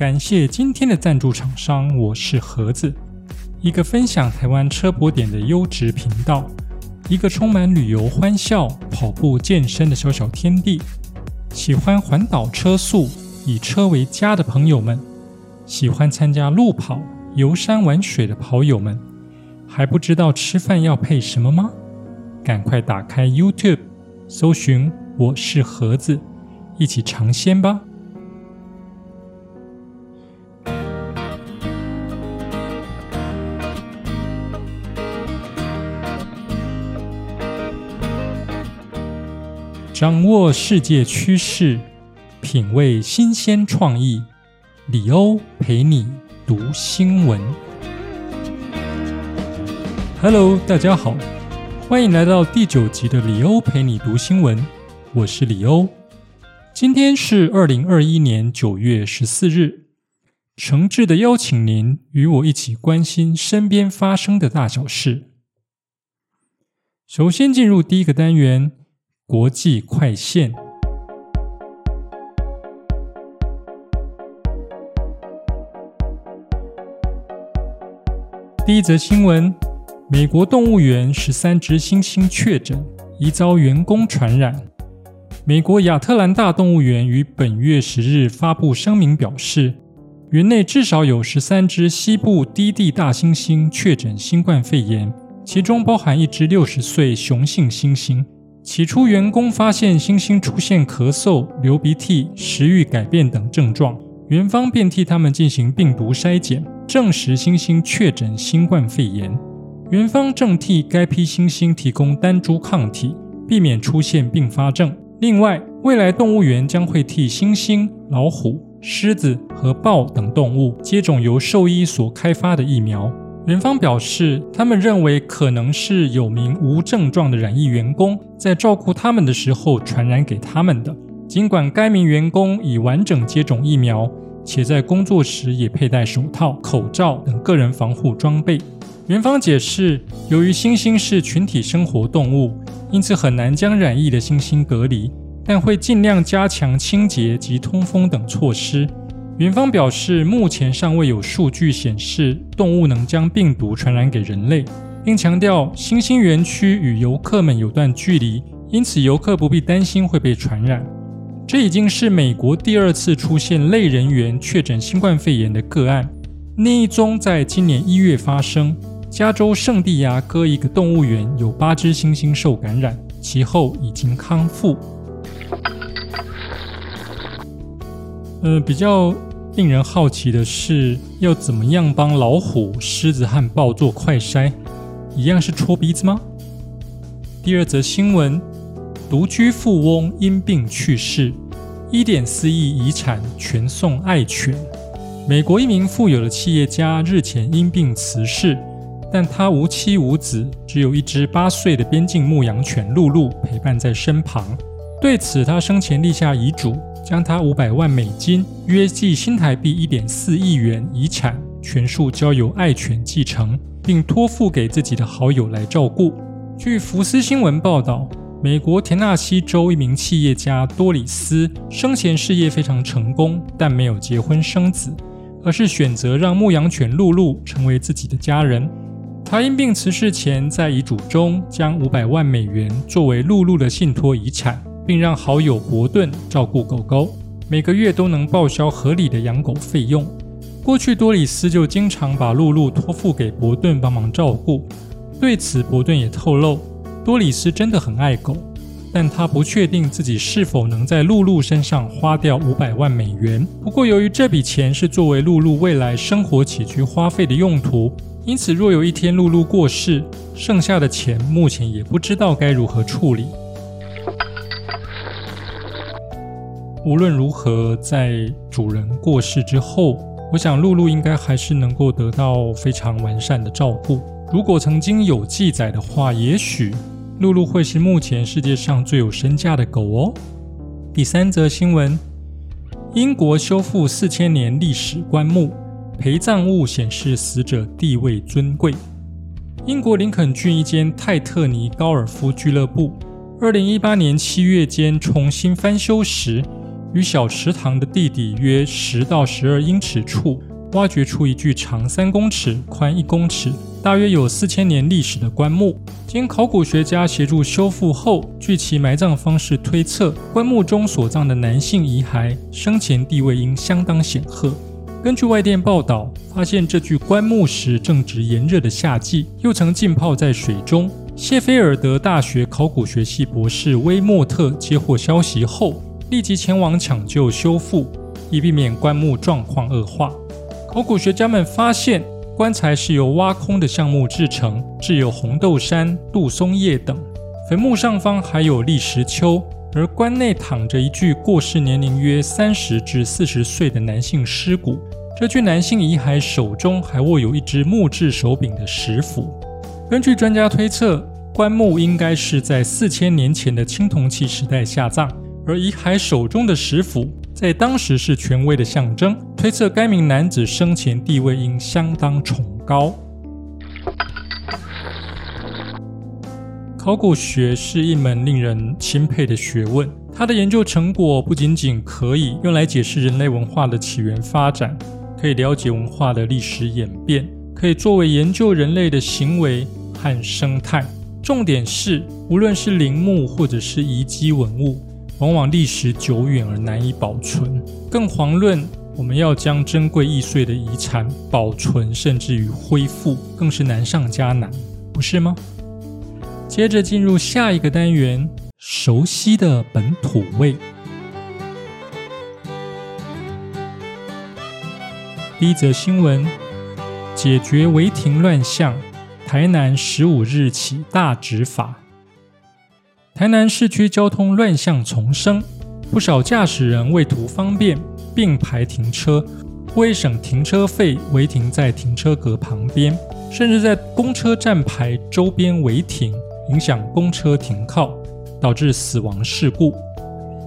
感谢今天的赞助厂商，我是盒子，一个分享台湾车博点的优质频道，一个充满旅游欢笑、跑步健身的小小天地。喜欢环岛车速、以车为家的朋友们，喜欢参加路跑、游山玩水的跑友们，还不知道吃饭要配什么吗？赶快打开 YouTube，搜寻“我是盒子”，一起尝鲜吧！掌握世界趋势，品味新鲜创意。李欧陪你读新闻。Hello，大家好，欢迎来到第九集的李欧陪你读新闻。我是李欧，今天是二零二一年九月十四日，诚挚的邀请您与我一起关心身边发生的大小事。首先进入第一个单元。国际快线。第一则新闻：美国动物园十三只猩猩确诊，疑遭员工传染。美国亚特兰大动物园于本月十日发布声明表示，园内至少有十三只西部低地大猩猩确诊新冠肺炎，其中包含一只六十岁雄性猩猩。起初，员工发现猩猩出现咳嗽、流鼻涕、食欲改变等症状，园方便替他们进行病毒筛检，证实猩猩确诊新冠肺炎。园方正替该批猩猩提供单株抗体，避免出现并发症。另外，未来动物园将会替猩猩、老虎、狮子和豹等动物接种由兽医所开发的疫苗。园方表示，他们认为可能是有名无症状的染疫员工在照顾他们的时候传染给他们的。尽管该名员工已完整接种疫苗，且在工作时也佩戴手套、口罩等个人防护装备。园方解释，由于猩猩是群体生活动物，因此很难将染疫的猩猩隔离，但会尽量加强清洁及通风等措施。园方表示，目前尚未有数据显示动物能将病毒传染给人类，并强调新兴园区与游客们有段距离，因此游客不必担心会被传染。这已经是美国第二次出现类人猿确诊新冠肺炎的个案，另一宗在今年一月发生，加州圣地亚哥一个动物园有八只猩猩受感染，其后已经康复。呃，比较。令人好奇的是，要怎么样帮老虎、狮子和豹做快筛？一样是戳鼻子吗？第二则新闻：独居富翁因病去世，一点四亿遗产全送爱犬。美国一名富有的企业家日前因病辞世，但他无妻无子，只有一只八岁的边境牧羊犬露露陪伴在身旁。对此，他生前立下遗嘱。将他五百万美金（约计新台币一点四亿元）遗产全数交由爱犬继承，并托付给自己的好友来照顾。据福斯新闻报道，美国田纳西州一名企业家多里斯生前事业非常成功，但没有结婚生子，而是选择让牧羊犬露露成为自己的家人。他因病辞世前，在遗嘱中将五百万美元作为露露的信托遗产。并让好友伯顿照顾狗狗，每个月都能报销合理的养狗费用。过去多里斯就经常把露露托付给伯顿帮忙照顾。对此，伯顿也透露，多里斯真的很爱狗，但他不确定自己是否能在露露身上花掉五百万美元。不过，由于这笔钱是作为露露未来生活起居花费的用途，因此若有一天露露过世，剩下的钱目前也不知道该如何处理。无论如何，在主人过世之后，我想露露应该还是能够得到非常完善的照顾。如果曾经有记载的话，也许露露会是目前世界上最有身价的狗哦。第三则新闻：英国修复四千年历史棺木，陪葬物显示死者地位尊贵。英国林肯郡一间泰特尼高尔夫俱乐部，二零一八年七月间重新翻修时。于小池塘的地底约十到十二英尺处，挖掘出一具长三公尺、宽一公尺、大约有四千年历史的棺木。经考古学家协助修复后，据其埋葬方式推测，棺木中所葬的男性遗骸生前地位应相当显赫。根据外电报道，发现这具棺木时正值炎热的夏季，又曾浸泡在水中。谢菲尔德大学考古学系博士威莫特接获消息后，立即前往抢救修复，以避免棺木状况恶化。考古学家们发现，棺材是由挖空的橡木制成，制有红豆杉、杜松叶等。坟墓上方还有立石丘，而棺内躺着一具过世年龄约三十至四十岁的男性尸骨。这具男性遗骸手中还握有一只木质手柄的石斧。根据专家推测，棺木应该是在四千年前的青铜器时代下葬。而遗骸手中的石斧，在当时是权威的象征，推测该名男子生前地位应相当崇高。考古学是一门令人钦佩的学问，它的研究成果不仅仅可以用来解释人类文化的起源发展，可以了解文化的历史演变，可以作为研究人类的行为和生态。重点是，无论是陵墓或者是遗迹文物。往往历史久远而难以保存，更遑论我们要将珍贵易碎的遗产保存，甚至于恢复，更是难上加难，不是吗？接着进入下一个单元，熟悉的本土味。第一则新闻：解决违停乱象，台南十五日起大执法。台南市区交通乱象丛生，不少驾驶人为图方便并排停车，为省停车费，违停在停车格旁边，甚至在公车站牌周边违停，影响公车停靠，导致死亡事故。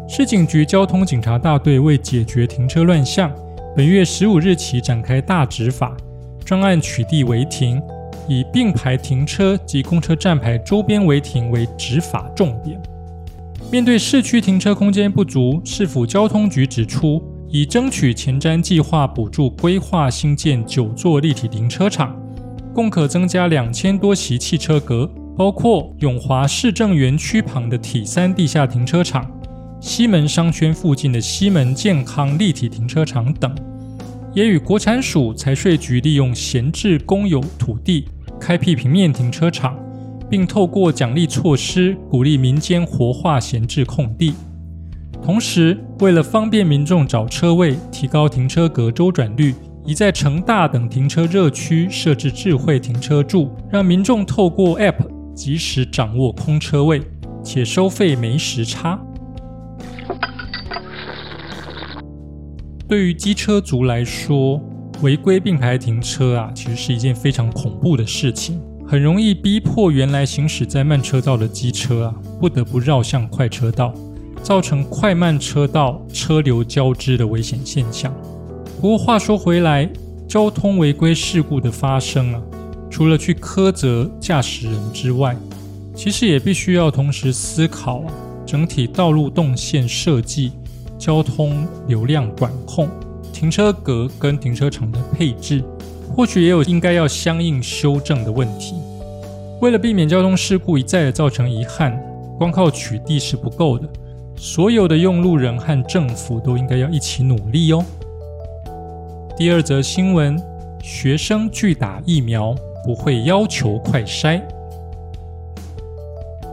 市警局交通警察大队为解决停车乱象，本月十五日起展开大执法专案，取缔违停。以并排停车及公车站牌周边违停为执法重点。面对市区停车空间不足，市府交通局指出，已争取前瞻计划补助，规划新建九座立体停车场，共可增加两千多席汽车格，包括永华市政园区旁的体三地下停车场、西门商圈附近的西门健康立体停车场等。也与国产署财税局利用闲置公有土地开辟平面停车场，并透过奖励措施鼓励民间活化闲置空地。同时，为了方便民众找车位，提高停车格周转率，已在城大等停车热区设置智慧停车柱，让民众透过 App 及时掌握空车位，且收费没时差。对于机车族来说，违规并排停车啊，其实是一件非常恐怖的事情，很容易逼迫原来行驶在慢车道的机车啊，不得不绕向快车道，造成快慢车道车流交织的危险现象。不过话说回来，交通违规事故的发生啊，除了去苛责驾驶人之外，其实也必须要同时思考，整体道路动线设计。交通流量管控、停车格跟停车场的配置，或许也有应该要相应修正的问题。为了避免交通事故一再的造成遗憾，光靠取缔是不够的，所有的用路人和政府都应该要一起努力哦。第二则新闻：学生拒打疫苗，不会要求快筛。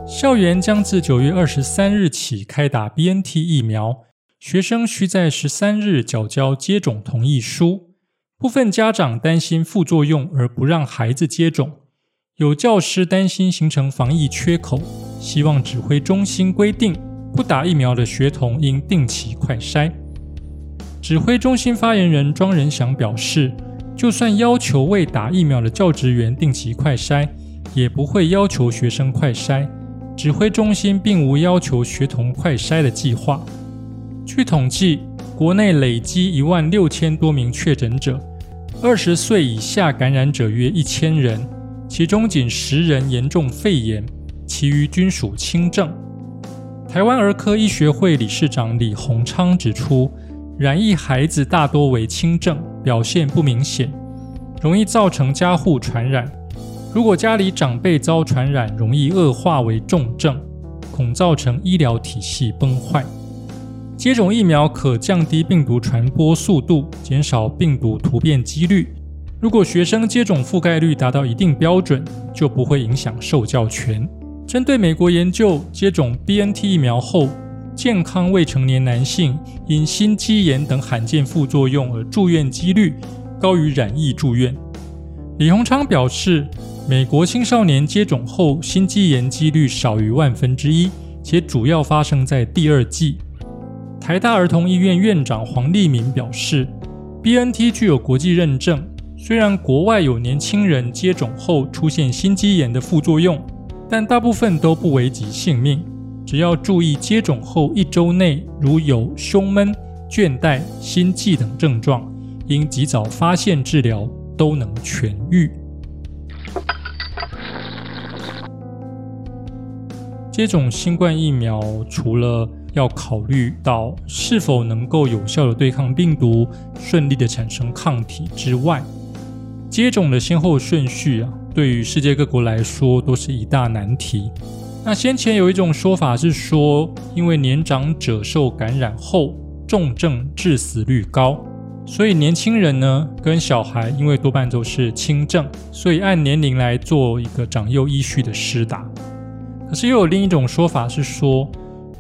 校园将自九月二十三日起开打 BNT 疫苗。学生需在十三日缴交接种同意书。部分家长担心副作用而不让孩子接种，有教师担心形成防疫缺口，希望指挥中心规定不打疫苗的学童应定期快筛。指挥中心发言人庄仁祥表示，就算要求未打疫苗的教职员定期快筛，也不会要求学生快筛。指挥中心并无要求学童快筛的计划。据统计，国内累积一万六千多名确诊者，二十岁以下感染者约一千人，其中仅十人严重肺炎，其余均属轻症。台湾儿科医学会理事长李鸿昌指出，染疫孩子大多为轻症，表现不明显，容易造成家户传染。如果家里长辈遭传染，容易恶化为重症，恐造成医疗体系崩坏。接种疫苗可降低病毒传播速度，减少病毒突变几率。如果学生接种覆盖率达到一定标准，就不会影响受教权。针对美国研究，接种 BNT 疫苗后，健康未成年男性因心肌炎等罕见副作用而住院几率高于染疫住院。李鸿昌表示，美国青少年接种后心肌炎几率少于万分之一，且主要发生在第二季。台大儿童医院院长黄立明表示，BNT 具有国际认证。虽然国外有年轻人接种后出现心肌炎的副作用，但大部分都不危及性命。只要注意接种后一周内如有胸闷、倦怠、心悸等症状，应及早发现治疗，都能痊愈。接种新冠疫苗，除了要考虑到是否能够有效的对抗病毒，顺利的产生抗体之外，接种的先后顺序啊，对于世界各国来说都是一大难题。那先前有一种说法是说，因为年长者受感染后重症致死率高，所以年轻人呢跟小孩因为多半都是轻症，所以按年龄来做一个长幼依序的施打。可是又有另一种说法是说，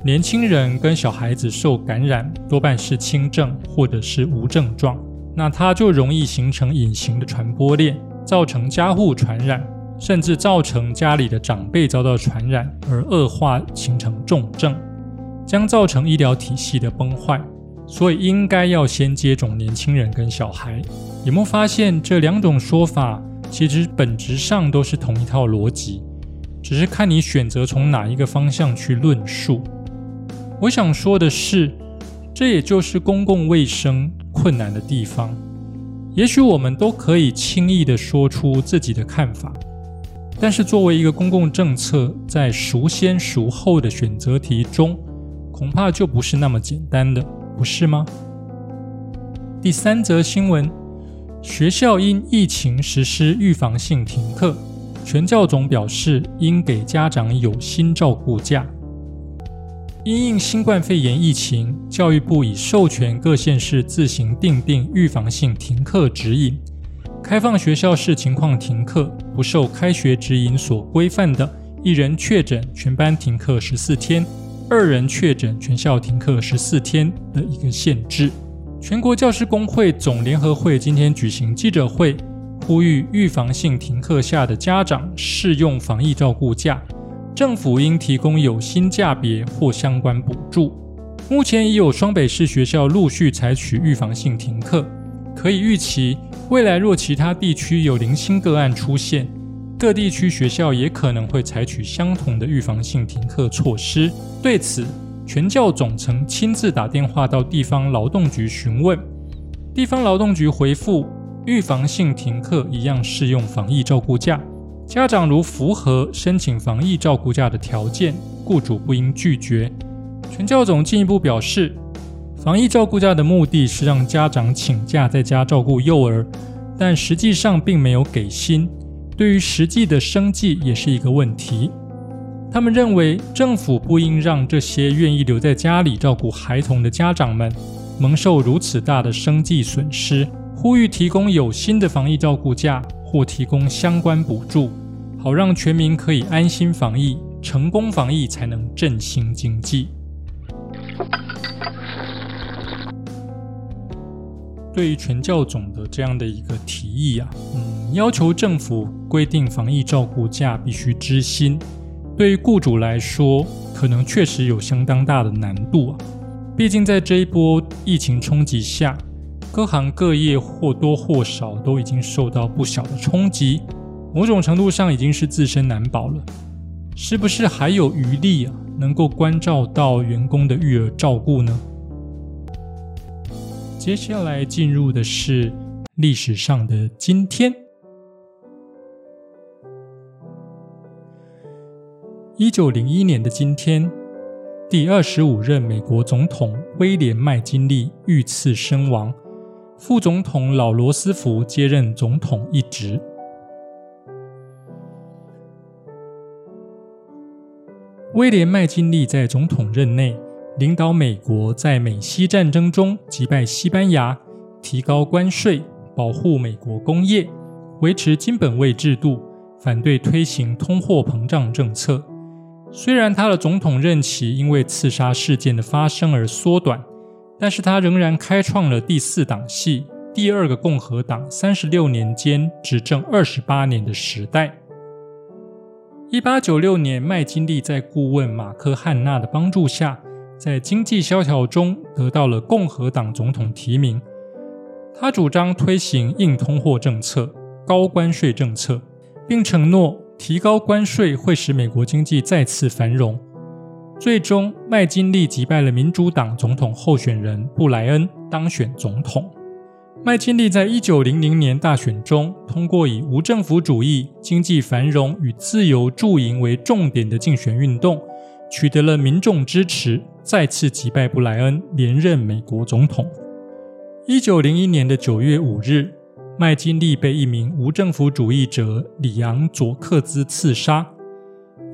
年轻人跟小孩子受感染多半是轻症或者是无症状。那它就容易形成隐形的传播链，造成家户传染，甚至造成家里的长辈遭到传染而恶化形成重症，将造成医疗体系的崩坏。所以应该要先接种年轻人跟小孩。有没有发现这两种说法其实本质上都是同一套逻辑，只是看你选择从哪一个方向去论述。我想说的是，这也就是公共卫生。困难的地方，也许我们都可以轻易的说出自己的看法，但是作为一个公共政策，在孰先孰后的选择题中，恐怕就不是那么简单的，不是吗？第三则新闻：学校因疫情实施预防性停课，全教总表示应给家长有薪照顾假。因应新冠肺炎疫情，教育部已授权各县市自行订定预防性停课指引。开放学校视情况停课，不受开学指引所规范的，一人确诊全班停课十四天，二人确诊全校停课十四天的一个限制。全国教师工会总联合会今天举行记者会，呼吁预防性停课下的家长适用防疫照顾假。政府应提供有薪价别或相关补助。目前已有双北市学校陆续采取预防性停课，可以预期未来若其他地区有零星个案出现，各地区学校也可能会采取相同的预防性停课措施。对此，全教总曾亲自打电话到地方劳动局询问，地方劳动局回复：预防性停课一样适用防疫照顾假。家长如符合申请防疫照顾假的条件，雇主不应拒绝。全教总进一步表示，防疫照顾假的目的是让家长请假在家照顾幼儿，但实际上并没有给薪，对于实际的生计也是一个问题。他们认为政府不应让这些愿意留在家里照顾孩童的家长们蒙受如此大的生计损失，呼吁提供有薪的防疫照顾假。或提供相关补助，好让全民可以安心防疫，成功防疫才能振兴经济。对于全教总的这样的一个提议啊，嗯，要求政府规定防疫照顾假必须知薪，对于雇主来说，可能确实有相当大的难度啊。毕竟在这一波疫情冲击下。各行各业或多或少都已经受到不小的冲击，某种程度上已经是自身难保了。是不是还有余力啊，能够关照到员工的育儿照顾呢？接下来进入的是历史上的今天，一九零一年的今天，第二十五任美国总统威廉麦金利遇刺身亡，副总统老罗斯福接任总统一职。威廉麦金利在总统任内领导美国在美西战争中击败西班牙，提高关税，保护美国工业，维持金本位制度，反对推行通货膨胀政策。虽然他的总统任期因为刺杀事件的发生而缩短，但是他仍然开创了第四党系第二个共和党三十六年间执政二十八年的时代。一八九六年，麦金利在顾问马克汉纳的帮助下，在经济萧条中得到了共和党总统提名。他主张推行硬通货政策、高关税政策，并承诺。提高关税会使美国经济再次繁荣。最终，麦金利击败了民主党总统候选人布莱恩，当选总统。麦金利在一九零零年大选中，通过以无政府主义、经济繁荣与自由驻营为重点的竞选运动，取得了民众支持，再次击败布莱恩，连任美国总统。一九零一年的九月五日。麦金利被一名无政府主义者里昂·佐克兹刺杀。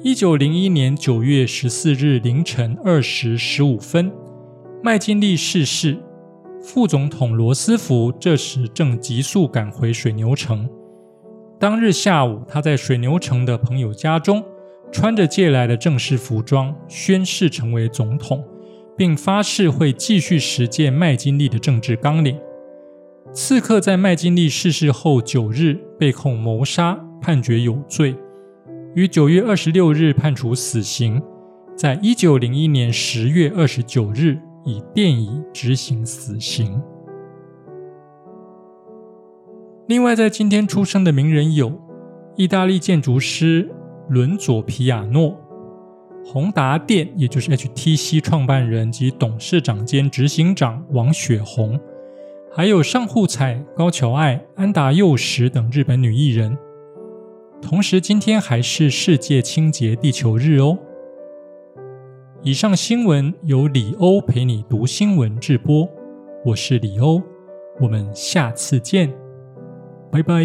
一九零一年九月十四日凌晨二时十五分，麦金利逝世。副总统罗斯福这时正急速赶回水牛城。当日下午，他在水牛城的朋友家中，穿着借来的正式服装，宣誓成为总统，并发誓会继续实践麦金利的政治纲领。刺客在麦金利逝世后九日被控谋杀，判决有罪，于九月二十六日判处死刑，在一九零一年十月二十九日以电椅执行死刑。另外，在今天出生的名人有意大利建筑师伦佐皮亚诺、宏达电也就是 HTC 创办人及董事长兼执行长王雪红。还有上户彩、高桥爱、安达佑实等日本女艺人。同时，今天还是世界清洁地球日哦。以上新闻由李欧陪你读新闻直播，我是李欧，我们下次见，拜拜。